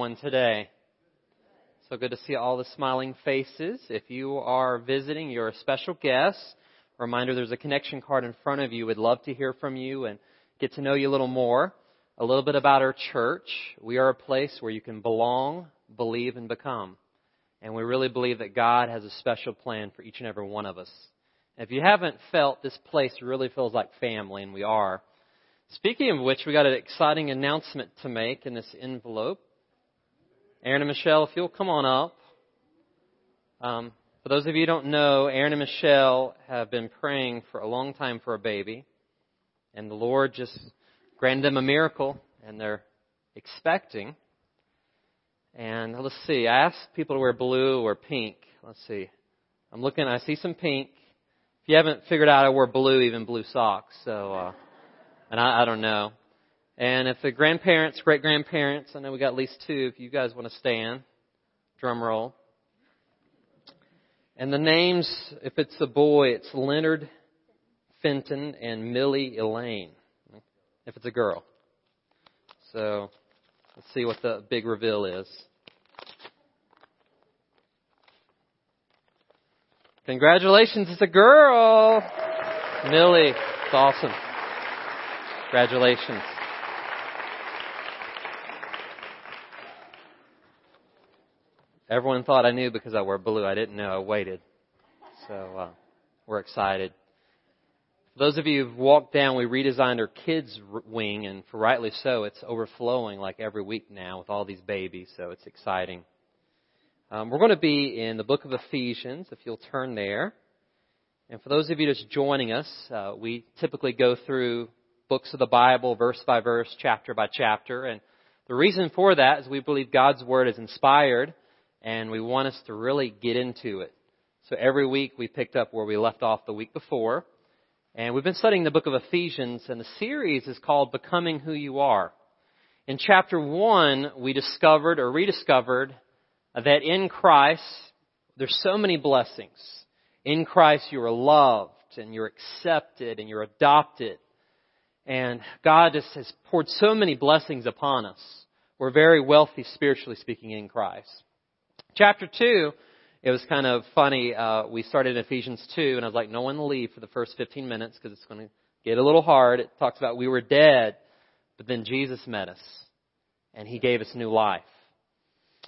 one today. So good to see all the smiling faces. If you are visiting, you're a special guest. Reminder, there's a connection card in front of you. We'd love to hear from you and get to know you a little more. A little bit about our church. We are a place where you can belong, believe, and become. And we really believe that God has a special plan for each and every one of us. If you haven't felt this place really feels like family, and we are, Speaking of which, we got an exciting announcement to make in this envelope. Aaron and Michelle, if you'll come on up. Um, for those of you who don't know, Aaron and Michelle have been praying for a long time for a baby, and the Lord just granted them a miracle, and they're expecting. And let's see, I asked people to wear blue or pink. Let's see. I'm looking, I see some pink. If you haven't figured out, I wear blue, even blue socks. So, uh, and I, I don't know. And if the grandparents, great grandparents, I know we got at least two, if you guys want to stand, drum roll. And the names, if it's a boy, it's Leonard Fenton and Millie Elaine. If it's a girl. So let's see what the big reveal is. Congratulations, it's a girl. Millie, it's awesome. Congratulations. Everyone thought I knew because I wear blue. I didn't know. I waited. So uh, we're excited. Those of you who've walked down, we redesigned our kids' wing, and for rightly so, it's overflowing like every week now with all these babies. So it's exciting. Um, we're going to be in the book of Ephesians, if you'll turn there. And for those of you just joining us, uh, we typically go through books of the Bible, verse by verse, chapter by chapter. And the reason for that is we believe God's Word is inspired and we want us to really get into it. So every week we picked up where we left off the week before. And we've been studying the book of Ephesians and the series is called Becoming Who You Are. In chapter 1, we discovered or rediscovered that in Christ, there's so many blessings. In Christ, you are loved and you're accepted and you're adopted and God just has poured so many blessings upon us. We're very wealthy spiritually speaking in Christ. Chapter 2, it was kind of funny. Uh, we started in Ephesians 2, and I was like, no one leave for the first 15 minutes because it's going to get a little hard. It talks about we were dead, but then Jesus met us, and he gave us new life.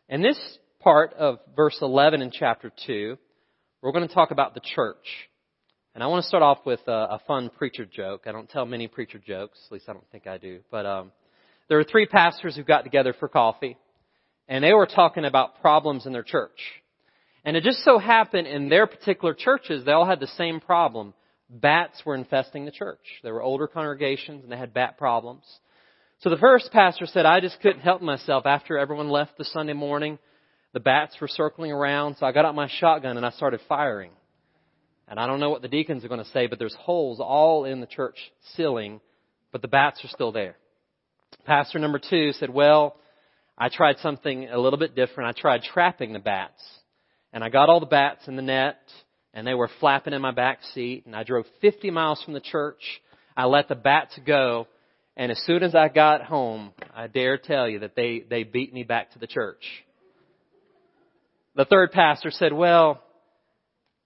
And this part of verse 11 in chapter 2, we're going to talk about the church. And I want to start off with a, a fun preacher joke. I don't tell many preacher jokes, at least I don't think I do. But um, there were three pastors who got together for coffee, and they were talking about problems in their church. And it just so happened in their particular churches, they all had the same problem. Bats were infesting the church. There were older congregations, and they had bat problems. So the first pastor said, I just couldn't help myself. After everyone left the Sunday morning, the bats were circling around, so I got out my shotgun and I started firing. And I don't know what the deacons are going to say, but there's holes all in the church ceiling, but the bats are still there. Pastor number two said, well, I tried something a little bit different. I tried trapping the bats. And I got all the bats in the net, and they were flapping in my back seat, and I drove 50 miles from the church. I let the bats go, and as soon as I got home, I dare tell you that they, they beat me back to the church. The third pastor said, well,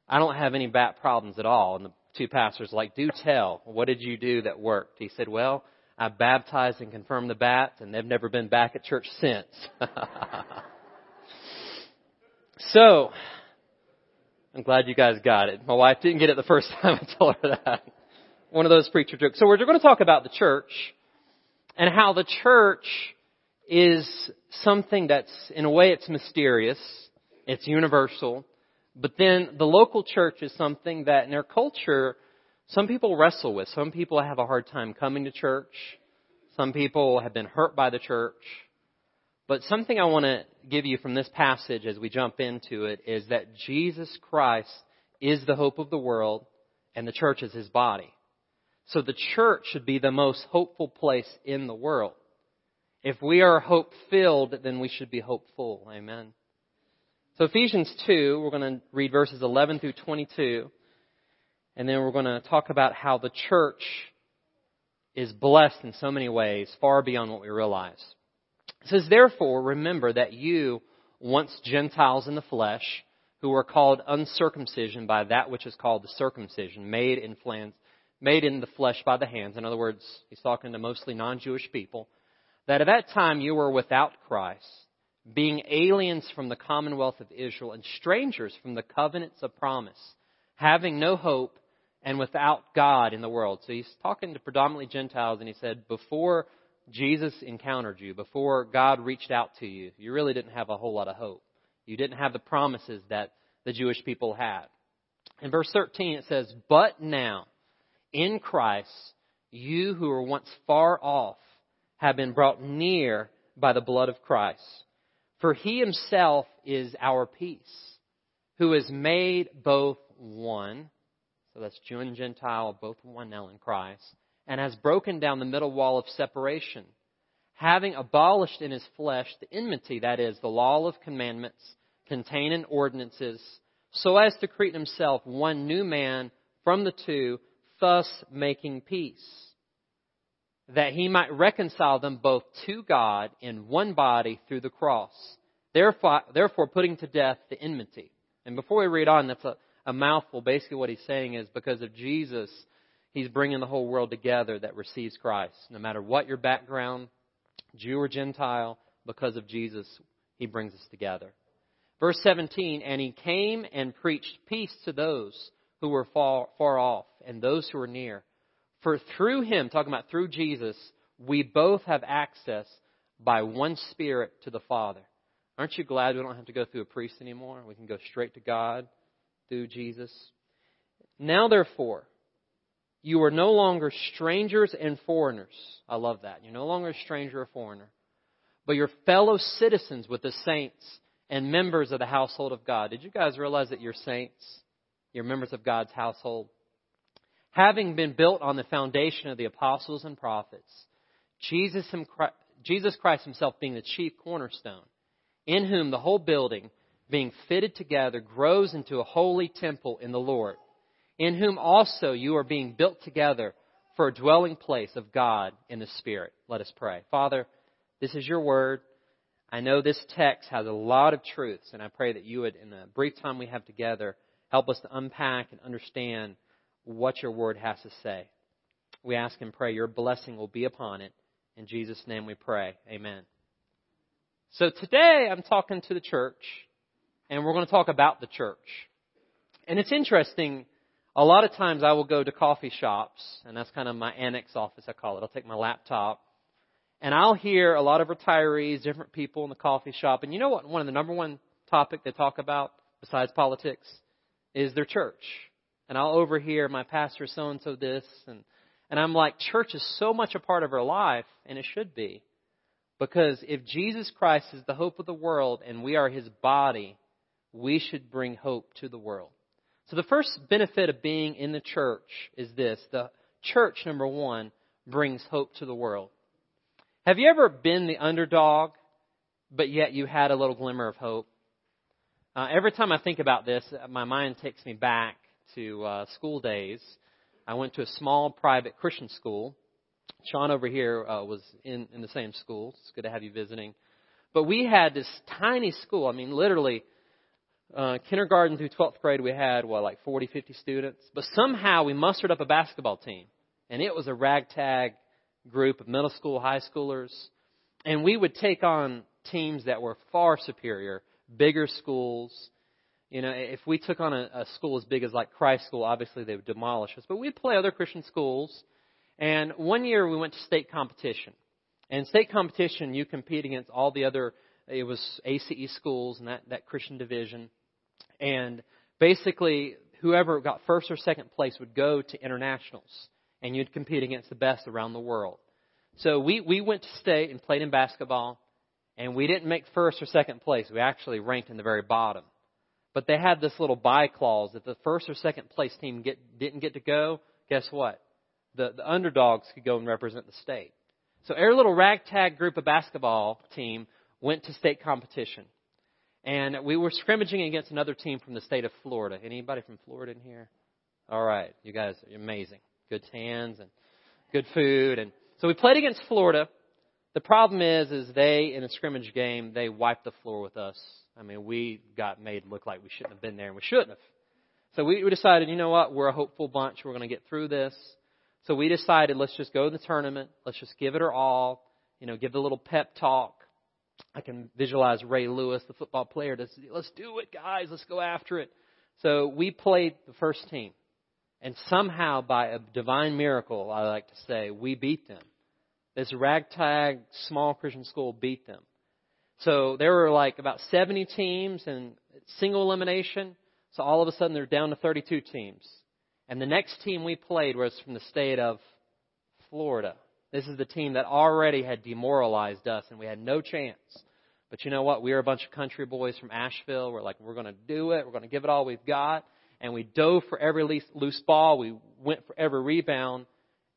I don't have any bat problems at all. And the two pastors like, do tell. What did you do that worked? He said, well, I baptized and confirmed the bats and they've never been back at church since. so, I'm glad you guys got it. My wife didn't get it the first time I told her that. One of those preacher jokes. So we're going to talk about the church and how the church is something that's, in a way, it's mysterious. It's universal. But then the local church is something that in their culture, some people wrestle with. Some people have a hard time coming to church. Some people have been hurt by the church. But something I want to give you from this passage as we jump into it is that Jesus Christ is the hope of the world and the church is his body. So the church should be the most hopeful place in the world. If we are hope filled, then we should be hopeful. Amen. So Ephesians 2, we're going to read verses 11 through 22, and then we're going to talk about how the church is blessed in so many ways, far beyond what we realize. It says, Therefore, remember that you, once Gentiles in the flesh, who were called uncircumcision by that which is called the circumcision, made in, flans, made in the flesh by the hands. In other words, he's talking to mostly non-Jewish people. That at that time you were without Christ, being aliens from the commonwealth of Israel and strangers from the covenants of promise, having no hope and without God in the world. So he's talking to predominantly Gentiles and he said, before Jesus encountered you, before God reached out to you, you really didn't have a whole lot of hope. You didn't have the promises that the Jewish people had. In verse 13 it says, But now, in Christ, you who were once far off have been brought near by the blood of Christ. For he himself is our peace, who has made both one, so that's Jew and Gentile, both one now in Christ, and has broken down the middle wall of separation, having abolished in his flesh the enmity, that is, the law of commandments contained in ordinances, so as to create in himself one new man from the two, thus making peace, that he might reconcile them both to God in one body through the cross, therefore, therefore putting to death the enmity. And before we read on, that's a, a mouthful. Basically, what he's saying is because of Jesus, he's bringing the whole world together that receives Christ. No matter what your background, Jew or Gentile, because of Jesus, he brings us together. Verse 17, and he came and preached peace to those who were far, far off and those who were near. For through him, talking about through Jesus, we both have access by one Spirit to the Father. Aren't you glad we don't have to go through a priest anymore? We can go straight to God through Jesus. Now, therefore, you are no longer strangers and foreigners. I love that. You're no longer a stranger or foreigner, but you're fellow citizens with the saints and members of the household of God. Did you guys realize that you're saints? You're members of God's household? Having been built on the foundation of the apostles and prophets, Jesus, Christ himself being the chief cornerstone, in whom the whole building, being fitted together, grows into a holy temple in the Lord, in whom also you are being built together for a dwelling place of God in the Spirit. Let us pray. Father, this is your word. I know this text has a lot of truths, and I pray that you would, in the brief time we have together, help us to unpack and understand what your word has to say. We ask and pray your blessing will be upon it. In Jesus' name we pray. Amen. So today I'm talking to the church, and we're going to talk about the church. And it's interesting. A lot of times I will go to coffee shops, and that's kind of my annex office, I call it. I'll take my laptop, and I'll hear a lot of retirees, different people in the coffee shop. And you know what? One of the number one topic they talk about besides politics is their church. And I'll overhear my pastor so and so this and and I'm like, church is so much a part of our life, and it should be. Because if Jesus Christ is the hope of the world and we are his body, we should bring hope to the world. So the first benefit of being in the church is this. The church, number one, brings hope to the world. Have you ever been the underdog, but yet you had a little glimmer of hope? Uh, every time I think about this, my mind takes me back to uh, school days. I went to a small private Christian school. Sean over here uh, was in, in the same school. It's good to have you visiting. But we had this tiny school. I mean, literally, uh, kindergarten through 12th grade, we had, what, like 40, 50 students. But somehow we mustered up a basketball team. And it was a ragtag group of middle school, high schoolers, and we would take on teams that were far superior, bigger schools. You know, if we took on a, a school as big as like Christ School, obviously they would demolish us. But we'd play other Christian schools. And one year we went to state competition. And state competition, you compete against all the other, it was ACE schools and that, that Christian division. And basically, whoever got first or second place would go to internationals and you'd compete against the best around the world. So we, we went to state and played in basketball, and we didn't make first or second place. We actually ranked in the very bottom. But they had this little buy clause that the first or second place team get, didn't get to go. Guess what? The, the underdogs could go and represent the state. So our little ragtag group of basketball team went to state competition. And we were scrimmaging against another team from the state of Florida. Anybody from Florida in here? All right. You guys are amazing good tans and good food. And so we played against Florida. The problem is, is they, in a scrimmage game, they wiped the floor with us. I mean, we got made look like we shouldn't have been there, and we shouldn't have. So we, we decided, you know what, we're a hopeful bunch. We're going to get through this. So we decided, let's just go to the tournament. Let's just give it our all. You know, give the little pep talk. I can visualize Ray Lewis, the football player, to let's do it, guys. Let's go after it. So we played the first team. And somehow, by a divine miracle, I like to say, we beat them. This ragtag small Christian school beat them. So there were like about 70 teams and single elimination. So all of a sudden they're down to 32 teams. And the next team we played was from the state of Florida. This is the team that already had demoralized us and we had no chance. But you know what? We were a bunch of country boys from Asheville. We're like, we're going to do it. We're going to give it all we've got and we dove for every loose ball. We went for every rebound.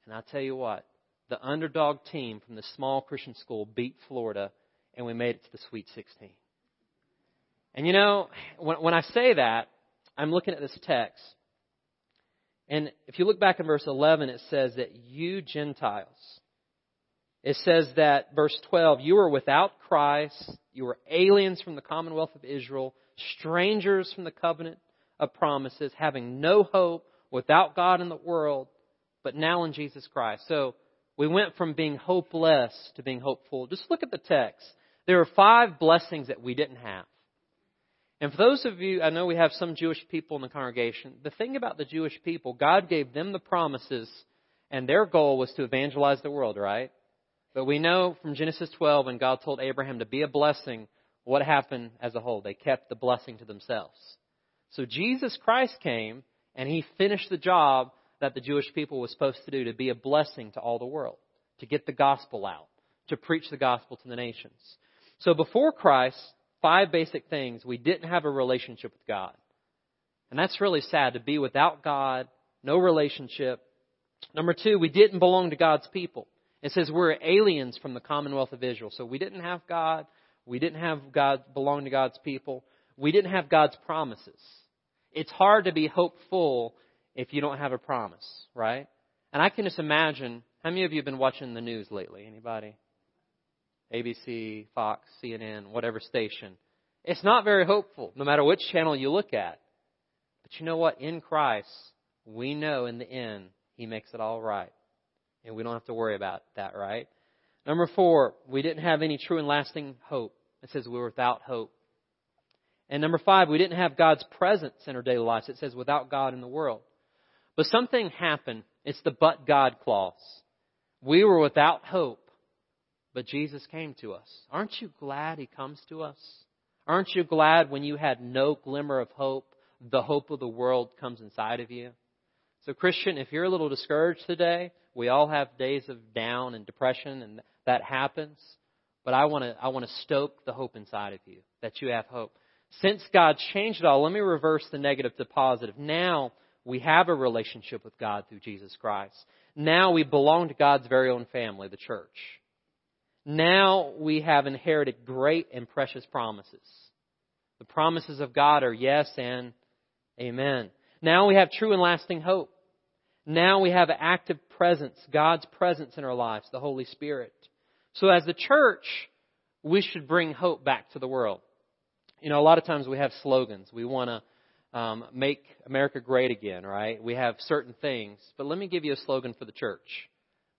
And I'll tell you what, the underdog team from the small Christian school beat Florida, and we made it to the Sweet 16. And you know, when, when I say that, I'm looking at this text. And if you look back in verse 11, it says that you Gentiles, it says that, verse 12, you were without Christ, you were aliens from the commonwealth of Israel, strangers from the covenant of promises, having no hope, without God in the world, but now in Jesus Christ. So we went from being hopeless to being hopeful. Just look at the text. There are five blessings that we didn't have. And for those of you, I know we have some Jewish people in the congregation. The thing about the Jewish people, God gave them the promises, and their goal was to evangelize the world, right? But we know from Genesis 12 when God told Abraham to be a blessing, what happened as a whole? They kept the blessing to themselves. So Jesus Christ came and he finished the job that the Jewish people was supposed to do to be a blessing to all the world, to get the gospel out, to preach the gospel to the nations. So before Christ, five basic things. We didn't have a relationship with God. And that's really sad to be without God, no relationship. Number two, we didn't belong to God's people. It says we're aliens from the commonwealth of Israel. So we didn't have God. We didn't have God belong to God's people. We didn't have God's promises. It's hard to be hopeful if you don't have a promise, right? And I can just imagine, how many of you have been watching the news lately? Anybody? ABC, Fox, CNN, whatever station. It's not very hopeful, no matter which channel you look at. But you know what? In Christ, we know in the end, He makes it all right. And we don't have to worry about that, right? Number four, we didn't have any true and lasting hope. It says we were without hope. And number five, we didn't have God's presence in our daily lives. It says without God in the world. But something happened. It's the but God clause. We were without hope, but Jesus came to us. Aren't you glad He comes to us? Aren't you glad when you had no glimmer of hope, the hope of the world comes inside of you? So, Christian, if you're a little discouraged today, we all have days of down and depression, and that happens. But I want to I want to stoke the hope inside of you that you have hope. Since God changed it all, let me reverse the negative to positive. Now we have a relationship with God through Jesus Christ. Now we belong to God's very own family, the church. Now we have inherited great and precious promises. The promises of God are yes and amen. Now we have true and lasting hope. Now we have an active presence, God's presence in our lives, the Holy Spirit. So as the church, we should bring hope back to the world. You know, a lot of times we have slogans. We want to um, make America great again, right? We have certain things. But let me give you a slogan for the church.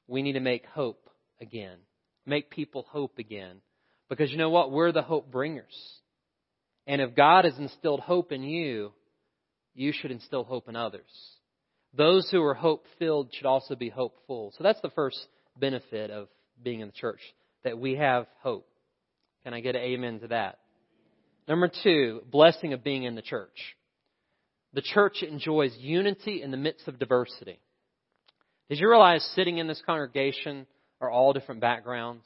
We need to make hope again. Make people hope again. Because you know what? We're the hope bringers. And if God has instilled hope in you, you should instill hope in others. Those who are hope filled should also be hopeful. So that's the first benefit of being in the church, that we have hope. Can I get an amen to that? Number two, blessing of being in the church. The church enjoys unity in the midst of diversity. Did you realize sitting in this congregation are all different backgrounds?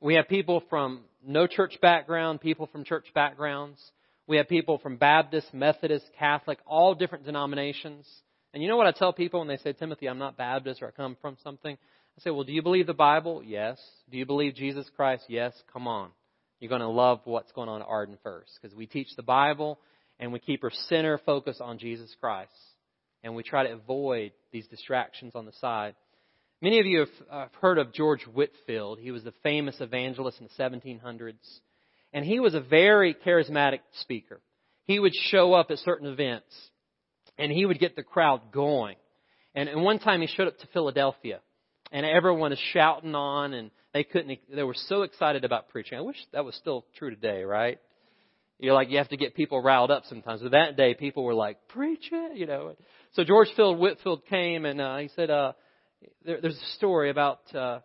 We have people from no church background, people from church backgrounds. We have people from Baptist, Methodist, Catholic, all different denominations. And you know what I tell people when they say, Timothy, I'm not Baptist or I come from something? I say, well, do you believe the Bible? Yes. Do you believe Jesus Christ? Yes. Come on you're going to love what's going on at Arden first because we teach the Bible and we keep our center focus on Jesus Christ. And we try to avoid these distractions on the side. Many of you have uh, heard of George Whitefield. He was the famous evangelist in the 1700s. And he was a very charismatic speaker. He would show up at certain events and he would get the crowd going. And, and one time he showed up to Philadelphia and everyone is shouting on and they couldn't, they were so excited about preaching. I wish that was still true today, right? You're like, you have to get people riled up sometimes. But that day people were like, preach it, you know. So George Field Whitefield came and uh, he said, uh, there, there's a story about uh,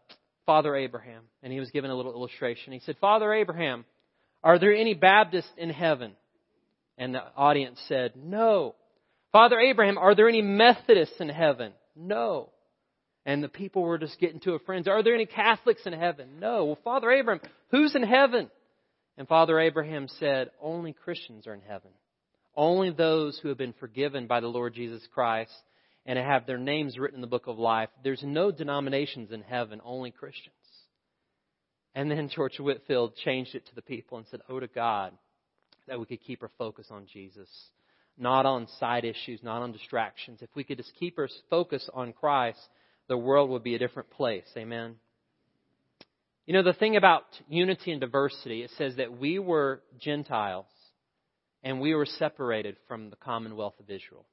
Father Abraham, and he was given a little illustration. He said, Father Abraham, are there any Baptists in heaven? And the audience said, No. Father Abraham, are there any Methodists in heaven? No. And the people were just getting to a frenzy. Are there any Catholics in heaven? No. Well, Father Abraham, who's in heaven? And Father Abraham said, Only Christians are in heaven. Only those who have been forgiven by the Lord Jesus Christ and have their names written in the book of life. There's no denominations in heaven, only Christians. And then George Whitefield changed it to the people and said, Oh, to God that we could keep our focus on Jesus, not on side issues, not on distractions. If we could just keep our focus on Christ, the world would be a different place. Amen. You know, the thing about unity and diversity, it says that we were Gentiles and we were separated from the commonwealth of Israel.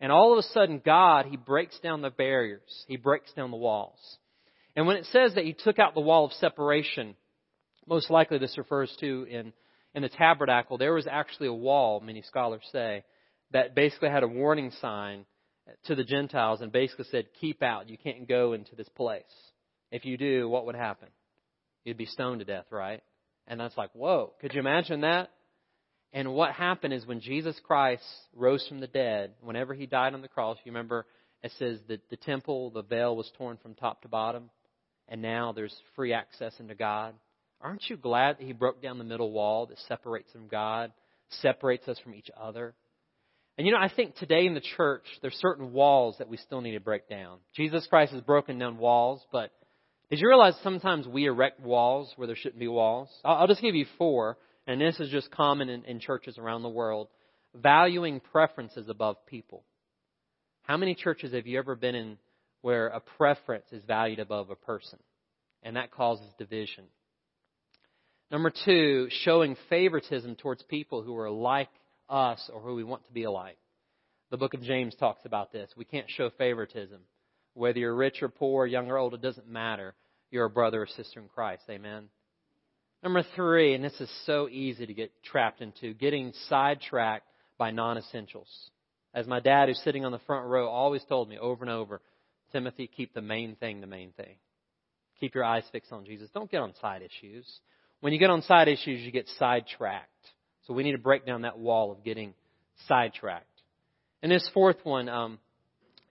And all of a sudden, God, He breaks down the barriers. He breaks down the walls. And when it says that He took out the wall of separation, most likely this refers to in, in the tabernacle, there was actually a wall, many scholars say, that basically had a warning sign to the Gentiles and basically said, keep out. You can't go into this place. If you do, what would happen? You'd be stoned to death, right? And that's like, whoa, could you imagine that? And what happened is when Jesus Christ rose from the dead, whenever he died on the cross, you remember it says that the temple, the veil was torn from top to bottom, and now there's free access into God. Aren't you glad that he broke down the middle wall that separates from God, separates us from each other? And you know, I think today in the church, there's certain walls that we still need to break down. Jesus Christ has broken down walls, but did you realize sometimes we erect walls where there shouldn't be walls? I'll just give you four and this is just common in, in churches around the world, valuing preferences above people. How many churches have you ever been in where a preference is valued above a person? And that causes division. Number two, showing favoritism towards people who are like us or who we want to be alike. The book of James talks about this. We can't show favoritism. Whether you're rich or poor, young or old, it doesn't matter. You're a brother or sister in Christ. Amen. Number three, and this is so easy to get trapped into, getting sidetracked by non essentials. As my dad, who's sitting on the front row, always told me over and over Timothy, keep the main thing the main thing. Keep your eyes fixed on Jesus. Don't get on side issues. When you get on side issues, you get sidetracked. So we need to break down that wall of getting sidetracked. And this fourth one, um,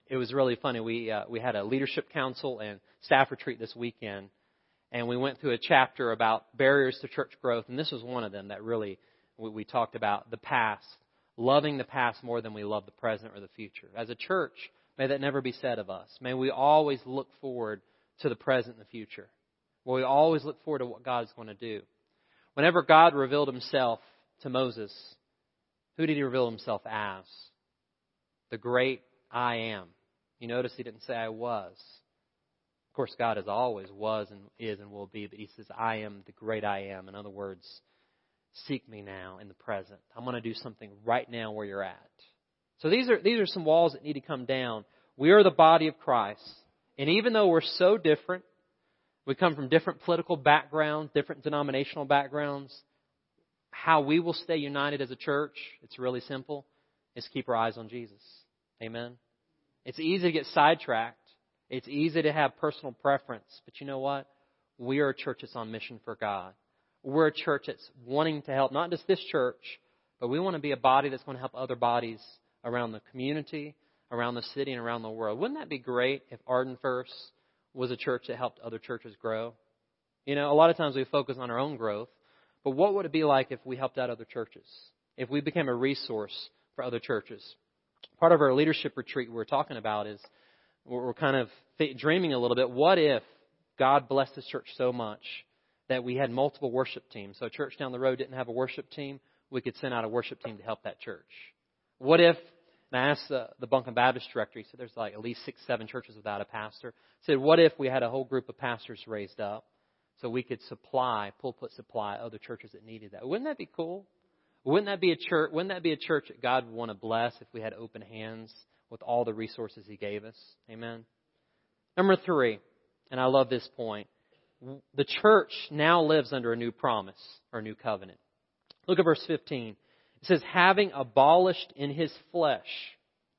it was really funny. We uh, we had a leadership council and staff retreat this weekend, and we went through a chapter about barriers to church growth, and this was one of them that really we, we talked about the past, loving the past more than we love the present or the future. As a church, may that never be said of us. May we always look forward to the present and the future. May we always look forward to what God's going to do. Whenever God revealed himself to Moses, who did he reveal himself as? The great I am. You notice he didn't say I was. Of course, God has always was and is and will be, but He says, I am the great I am. In other words, seek me now in the present. I'm going to do something right now where you're at. So these are, these are some walls that need to come down. We are the body of Christ. And even though we're so different, we come from different political backgrounds, different denominational backgrounds, how we will stay united as a church, it's really simple, is keep our eyes on Jesus. Amen. It's easy to get sidetracked. It's easy to have personal preference, but you know what? We are a church that's on mission for God. We're a church that's wanting to help not just this church, but we want to be a body that's going to help other bodies around the community, around the city, and around the world. Wouldn't that be great if Arden First was a church that helped other churches grow? You know, a lot of times we focus on our own growth, but what would it be like if we helped out other churches? If we became a resource for other churches? Part of our leadership retreat we're talking about is we're kind of dreaming a little bit. What if God blessed this church so much that we had multiple worship teams? So a church down the road didn't have a worship team. We could send out a worship team to help that church. What if And I asked the, the Buncombe Baptist director, he said there's like at least six, seven churches without a pastor. He said, what if we had a whole group of pastors raised up so we could supply, pulpit supply other churches that needed that? Wouldn't that be cool? Wouldn't that be a church, wouldn't that be a church that God would want to bless if we had open hands with all the resources He gave us? Amen. Number three, and I love this point. The church now lives under a new promise or a new covenant. Look at verse 15. It says, having abolished in his flesh,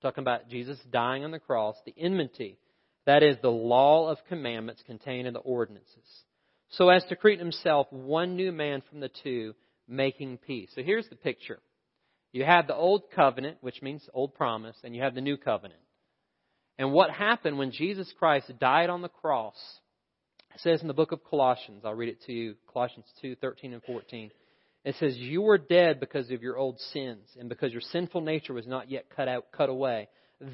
talking about Jesus dying on the cross, the enmity, that is the law of commandments contained in the ordinances, so as to create himself one new man from the two, making peace. So here's the picture. You have the old covenant, which means old promise, and you have the new covenant. And what happened when Jesus Christ died on the cross, it says in the book of Colossians, I'll read it to you, Colossians 2, 13 and 14. It says, You were dead because of your old sins, and because your sinful nature was not yet cut out, cut away.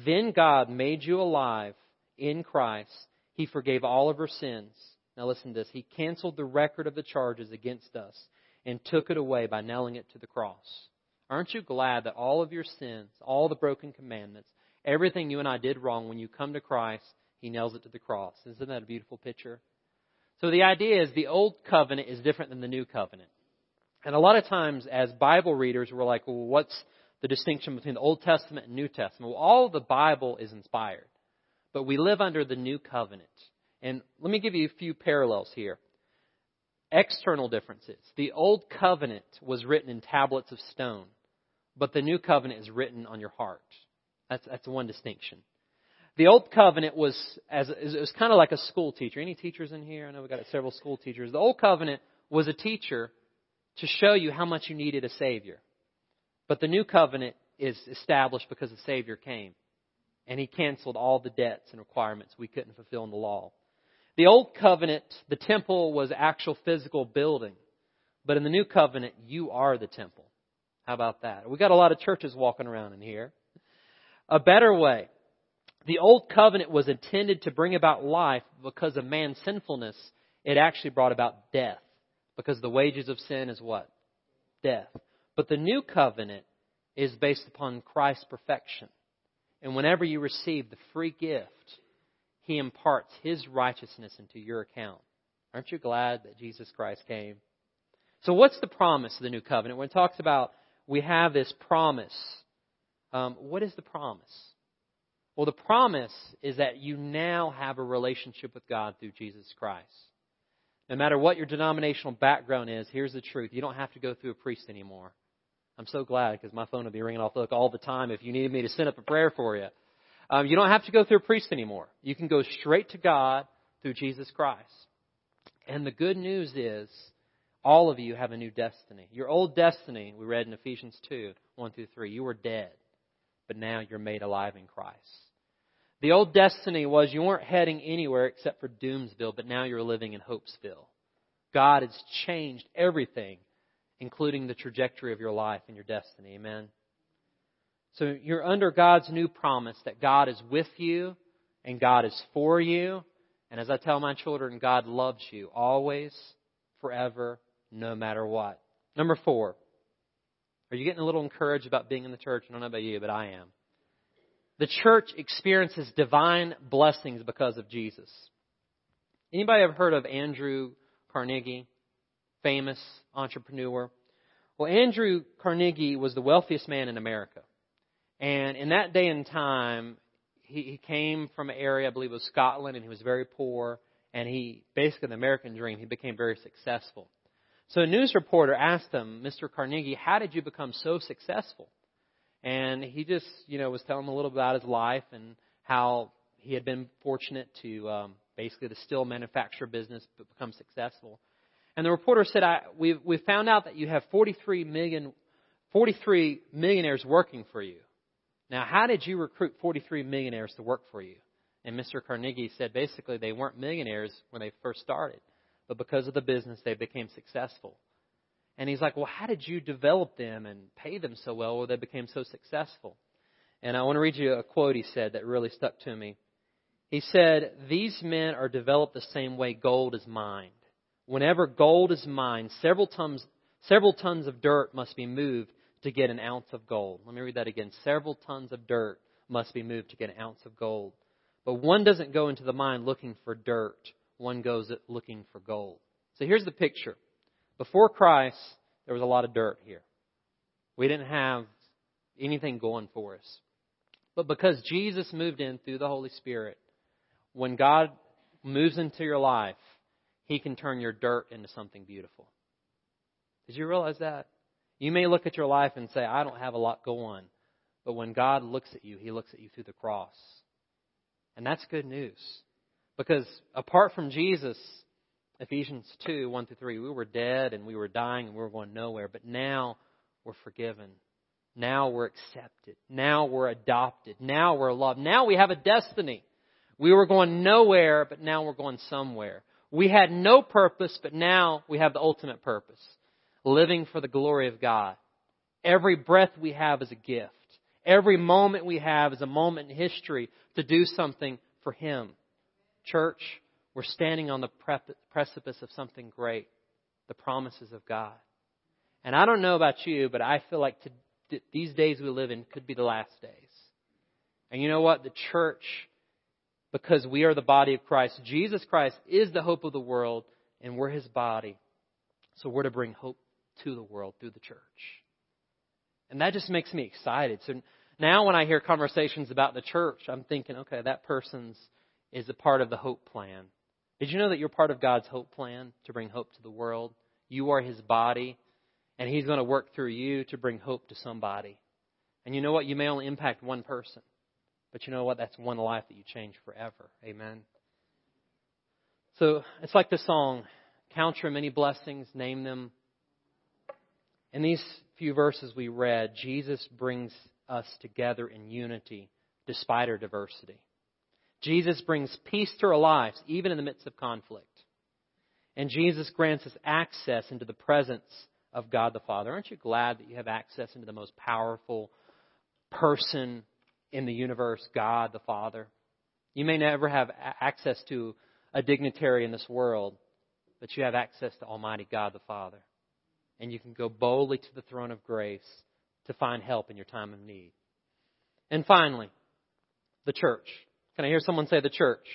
Then God made you alive in Christ. He forgave all of our sins. Now listen to this. He canceled the record of the charges against us and took it away by nailing it to the cross. Aren't you glad that all of your sins, all the broken commandments, everything you and I did wrong, when you come to Christ, He nails it to the cross? Isn't that a beautiful picture? So the idea is the old covenant is different than the new covenant. And a lot of times, as Bible readers, we're like, well, what's the distinction between the Old Testament and New Testament? Well, all the Bible is inspired, but we live under the New Covenant. And let me give you a few parallels here. External differences. The Old Covenant was written in tablets of stone, but the New Covenant is written on your heart. That's, that's one distinction. The Old Covenant was as it was kind of like a school teacher. Any teachers in here? I know we got several school teachers. The Old Covenant was a teacher to show you how much you needed a Savior. But the new covenant is established because the Savior came. And He canceled all the debts and requirements we couldn't fulfill in the law. The old covenant, the temple was actual physical building. But in the new covenant, you are the temple. How about that? We got a lot of churches walking around in here. A better way. The old covenant was intended to bring about life because of man's sinfulness. It actually brought about death. Because the wages of sin is what? Death. But the new covenant is based upon Christ's perfection. And whenever you receive the free gift, He imparts His righteousness into your account. Aren't you glad that Jesus Christ came? So, what's the promise of the new covenant? When it talks about we have this promise, um, what is the promise? Well, the promise is that you now have a relationship with God through Jesus Christ. No matter what your denominational background is, here's the truth. You don't have to go through a priest anymore. I'm so glad because my phone would be ringing off the hook all the time if you needed me to send up a prayer for you. Um, you don't have to go through a priest anymore. You can go straight to God through Jesus Christ. And the good news is, all of you have a new destiny. Your old destiny, we read in Ephesians 2, 1 through 3, you were dead, but now you're made alive in Christ. The old destiny was you weren't heading anywhere except for Doomsville, but now you're living in Hopesville. God has changed everything, including the trajectory of your life and your destiny. Amen. So you're under God's new promise that God is with you and God is for you. And as I tell my children, God loves you always, forever, no matter what. Number four. Are you getting a little encouraged about being in the church? I don't know about you, but I am. The church experiences divine blessings because of Jesus. Anybody ever heard of Andrew Carnegie, famous entrepreneur? Well, Andrew Carnegie was the wealthiest man in America. And in that day and time, he, he came from an area, I believe it was Scotland, and he was very poor. And he, basically the American dream, he became very successful. So a news reporter asked him, Mr. Carnegie, how did you become so successful? And he just, you know, was telling them a little about his life and how he had been fortunate to um, basically the steel manufacture business become successful. And the reporter said, I, we've, we found out that you have 43 million, 43 millionaires working for you. Now, how did you recruit 43 millionaires to work for you? And Mr. Carnegie said basically they weren't millionaires when they first started, but because of the business, they became successful. And he's like, Well, how did you develop them and pay them so well where they became so successful? And I want to read you a quote he said that really stuck to me. He said, These men are developed the same way gold is mined. Whenever gold is mined, several tons, several tons of dirt must be moved to get an ounce of gold. Let me read that again. Several tons of dirt must be moved to get an ounce of gold. But one doesn't go into the mine looking for dirt. One goes looking for gold. So here's the picture. Before Christ, there was a lot of dirt here. We didn't have anything going for us. But because Jesus moved in through the Holy Spirit, when God moves into your life, He can turn your dirt into something beautiful. Did you realize that? You may look at your life and say, I don't have a lot going. But when God looks at you, He looks at you through the cross. And that's good news. Because apart from Jesus, Ephesians 2, 1 through 3, we were dead and we were dying and we were going nowhere. But now we're forgiven. Now we're accepted. Now we're adopted. Now we're loved. Now we have a destiny. We were going nowhere, but now we're going somewhere. We had no purpose, but now we have the ultimate purpose. Living for the glory of God. Every breath we have is a gift. Every moment we have is a moment in history to do something for Him. Church, we're standing on the precipice of something great. The promises of God. And I don't know about you, but I feel like to, these days we live in could be the last days. And you know what? The church because we are the body of Christ. Jesus Christ is the hope of the world, and we're his body. So we're to bring hope to the world through the church. And that just makes me excited. So now when I hear conversations about the church, I'm thinking, okay, that person's is a part of the hope plan. Did you know that you're part of God's hope plan to bring hope to the world? You are his body, and he's going to work through you to bring hope to somebody. And you know what? You may only impact one person. But you know what? That's one life that you change forever. Amen. So it's like the song, Count your many blessings, name them. In these few verses we read, Jesus brings us together in unity despite our diversity. Jesus brings peace to our lives, even in the midst of conflict. And Jesus grants us access into the presence of God the Father. Aren't you glad that you have access into the most powerful person in the universe, God the Father. You may never have access to a dignitary in this world, but you have access to Almighty God the Father. And you can go boldly to the throne of grace to find help in your time of need. And finally, the church. Can I hear someone say the church?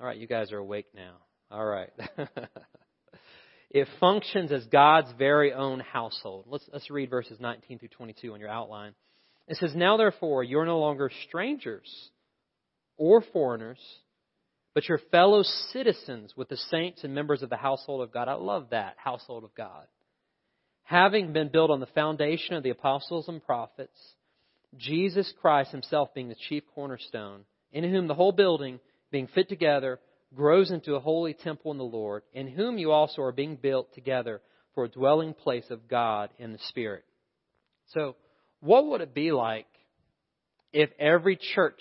All right, you guys are awake now. All right. it functions as God's very own household. Let's, let's read verses 19 through 22 on your outline. It says, Now therefore, you're no longer strangers or foreigners, but you're fellow citizens with the saints and members of the household of God. I love that, household of God. Having been built on the foundation of the apostles and prophets, Jesus Christ himself being the chief cornerstone, in whom the whole building, being fit together, grows into a holy temple in the Lord, in whom you also are being built together for a dwelling place of God in the Spirit. So, what would it be like if every church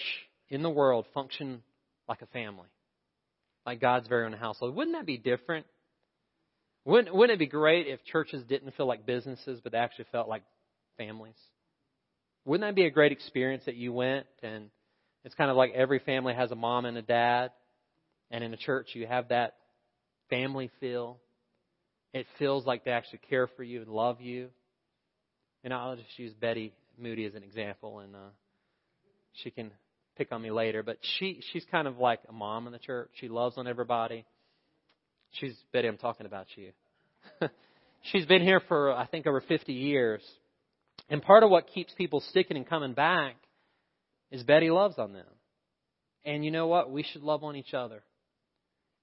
in the world functioned like a family? Like God's very own household? Wouldn't that be different? Wouldn't, wouldn't it be great if churches didn't feel like businesses, but they actually felt like families? Wouldn't that be a great experience that you went and it's kind of like every family has a mom and a dad, and in a church you have that family feel. It feels like they actually care for you and love you. And I'll just use Betty Moody as an example, and uh, she can pick on me later. But she she's kind of like a mom in the church. She loves on everybody. She's Betty. I'm talking about you. she's been here for I think over 50 years, and part of what keeps people sticking and coming back is Betty loves on them. And you know what? We should love on each other.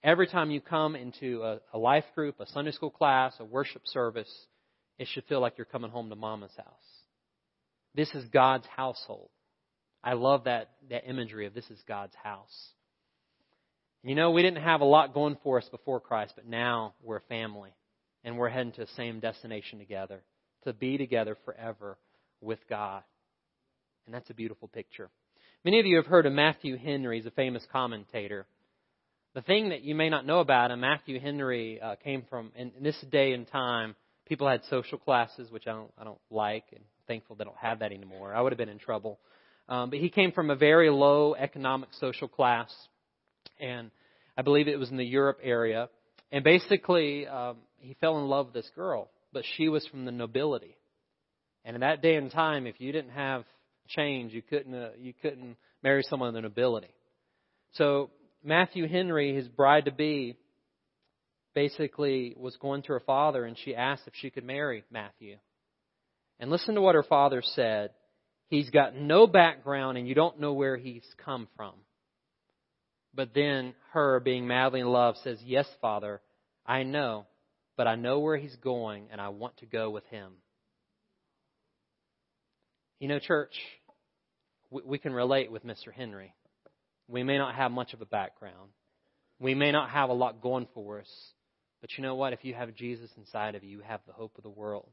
Every time you come into a, a life group, a Sunday school class, a worship service, it should feel like you're coming home to mama's house. This is God's household. I love that, that imagery of this is God's house. You know, we didn't have a lot going for us before Christ, but now we're a family. And we're heading to the same destination together. To be together forever with God. And that's a beautiful picture. Many of you have heard of Matthew Henry. He's a famous commentator. The thing that you may not know about him, Matthew Henry uh, came from, in, in this day and time, people had social classes, which I don't, I don't like, and thankful they don't have that anymore. I would have been in trouble. Um, but he came from a very low economic social class, and I believe it was in the Europe area. And basically, um, he fell in love with this girl, but she was from the nobility. And in that day and time, if you didn't have change, you couldn't uh, you couldn't marry someone of the nobility. So Matthew Henry, his bride to be, basically was going to her father and she asked if she could marry Matthew. And listen to what her father said. He's got no background and you don't know where he's come from. But then her, being madly in love, says, Yes, Father, I know, but I know where he's going and I want to go with him. You know, church, we can relate with Mr. Henry. We may not have much of a background. We may not have a lot going for us. But you know what? If you have Jesus inside of you, you have the hope of the world.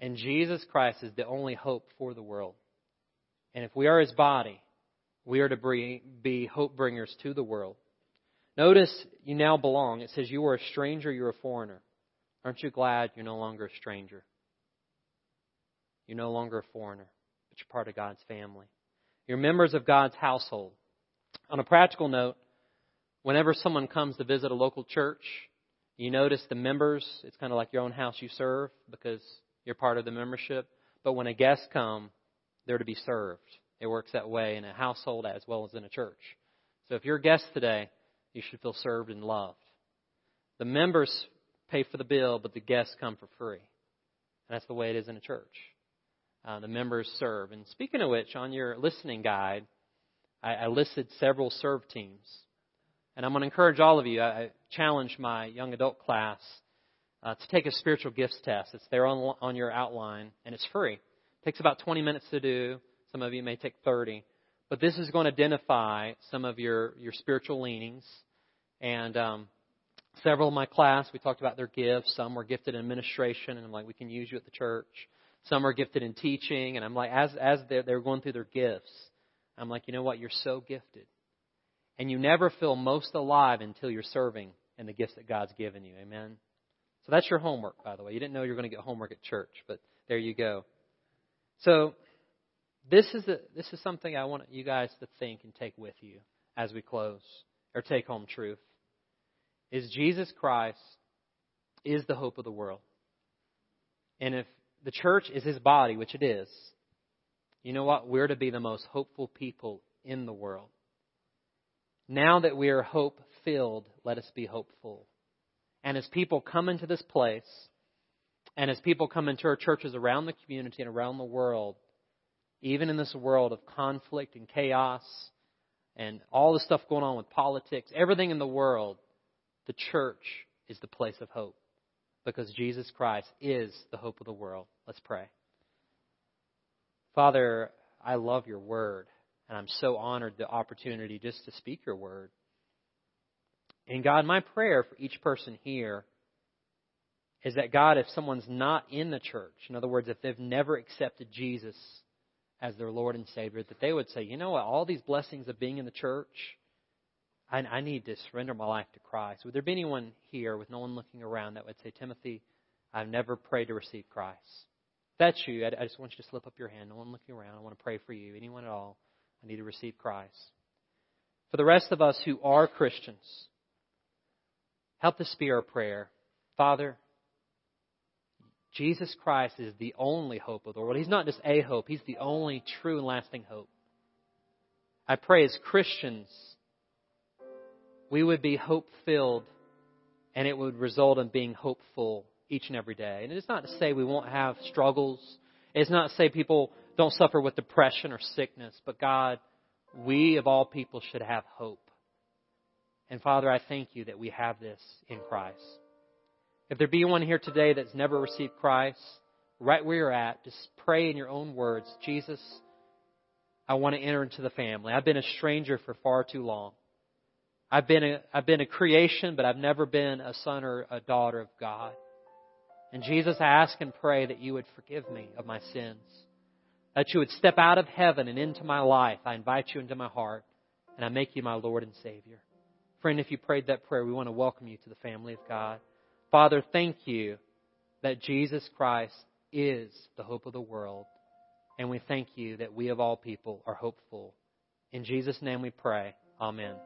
And Jesus Christ is the only hope for the world. And if we are his body, we are to be hope bringers to the world. Notice you now belong. It says you are a stranger, you're a foreigner. Aren't you glad you're no longer a stranger? You're no longer a foreigner, but you're part of God's family. You're members of God's household. On a practical note, whenever someone comes to visit a local church, you notice the members, it's kind of like your own house you serve because you're part of the membership. But when a guest come, they're to be served. It works that way in a household as well as in a church. So if you're a guest today, you should feel served and loved. The members pay for the bill, but the guests come for free. And that's the way it is in a church. Uh, the members serve. And speaking of which, on your listening guide, I, I listed several serve teams. And I'm going to encourage all of you. I challenge my young adult class uh, to take a spiritual gifts test. It's there on, on your outline, and it's free. It takes about 20 minutes to do. Some of you may take 30. But this is going to identify some of your, your spiritual leanings. And um, several of my class, we talked about their gifts. Some were gifted in administration, and I'm like, we can use you at the church. Some are gifted in teaching, and I'm like, as as they're, they're going through their gifts, I'm like, you know what? You're so gifted. And you never feel most alive until you're serving in the gifts that God's given you. Amen? So that's your homework, by the way. You didn't know you were going to get homework at church, but there you go. So this is this is something I want you guys to think and take with you as we close, or take home truth. Is Jesus Christ is the hope of the world. And if the church is his body, which it is, you know what? We're to be the most hopeful people in the world. Now that we are hope filled, let us be hopeful. And as people come into this place, and as people come into our churches around the community and around the world, even in this world of conflict and chaos and all the stuff going on with politics, everything in the world, the church is the place of hope because Jesus Christ is the hope of the world. Let's pray. Father, I love your word, and I'm so honored the opportunity just to speak your word. And God, my prayer for each person here is that God, if someone's not in the church, in other words, if they've never accepted Jesus as their Lord and Savior, that they would say, you know what, all these blessings of being in the church, I, I need to surrender my life to Christ. Would there be anyone here with no one looking around that would say, Timothy, I've never prayed to receive Christ? If that's you, I, I just want you to slip up your hand. No one looking around. I want to pray for you. Anyone at all? I need to receive Christ. For the rest of us who are Christians, help this be our prayer. Father, Jesus Christ is the only hope of the world. He's not just a hope, He's the only true and lasting hope. I pray as Christians, we would be hope filled and it would result in being hopeful each and every day. And it's not to say we won't have struggles. It's not to say people don't suffer with depression or sickness, but God, we of all people should have hope. And Father, I thank you that we have this in Christ. If there be one here today that's never received Christ, right where you're at, just pray in your own words, Jesus, I want to enter into the family. I've been a stranger for far too long. I've been a, I've been a creation, but I've never been a son or a daughter of God. And Jesus, I ask and pray that you would forgive me of my sins. That you would step out of heaven and into my life. I invite you into my heart, and I make you my Lord and Savior. Friend, if you prayed that prayer, we want to welcome you to the family of God. Father, thank you that Jesus Christ is the hope of the world. And we thank you that we of all people are hopeful. In Jesus' name we pray. Amen.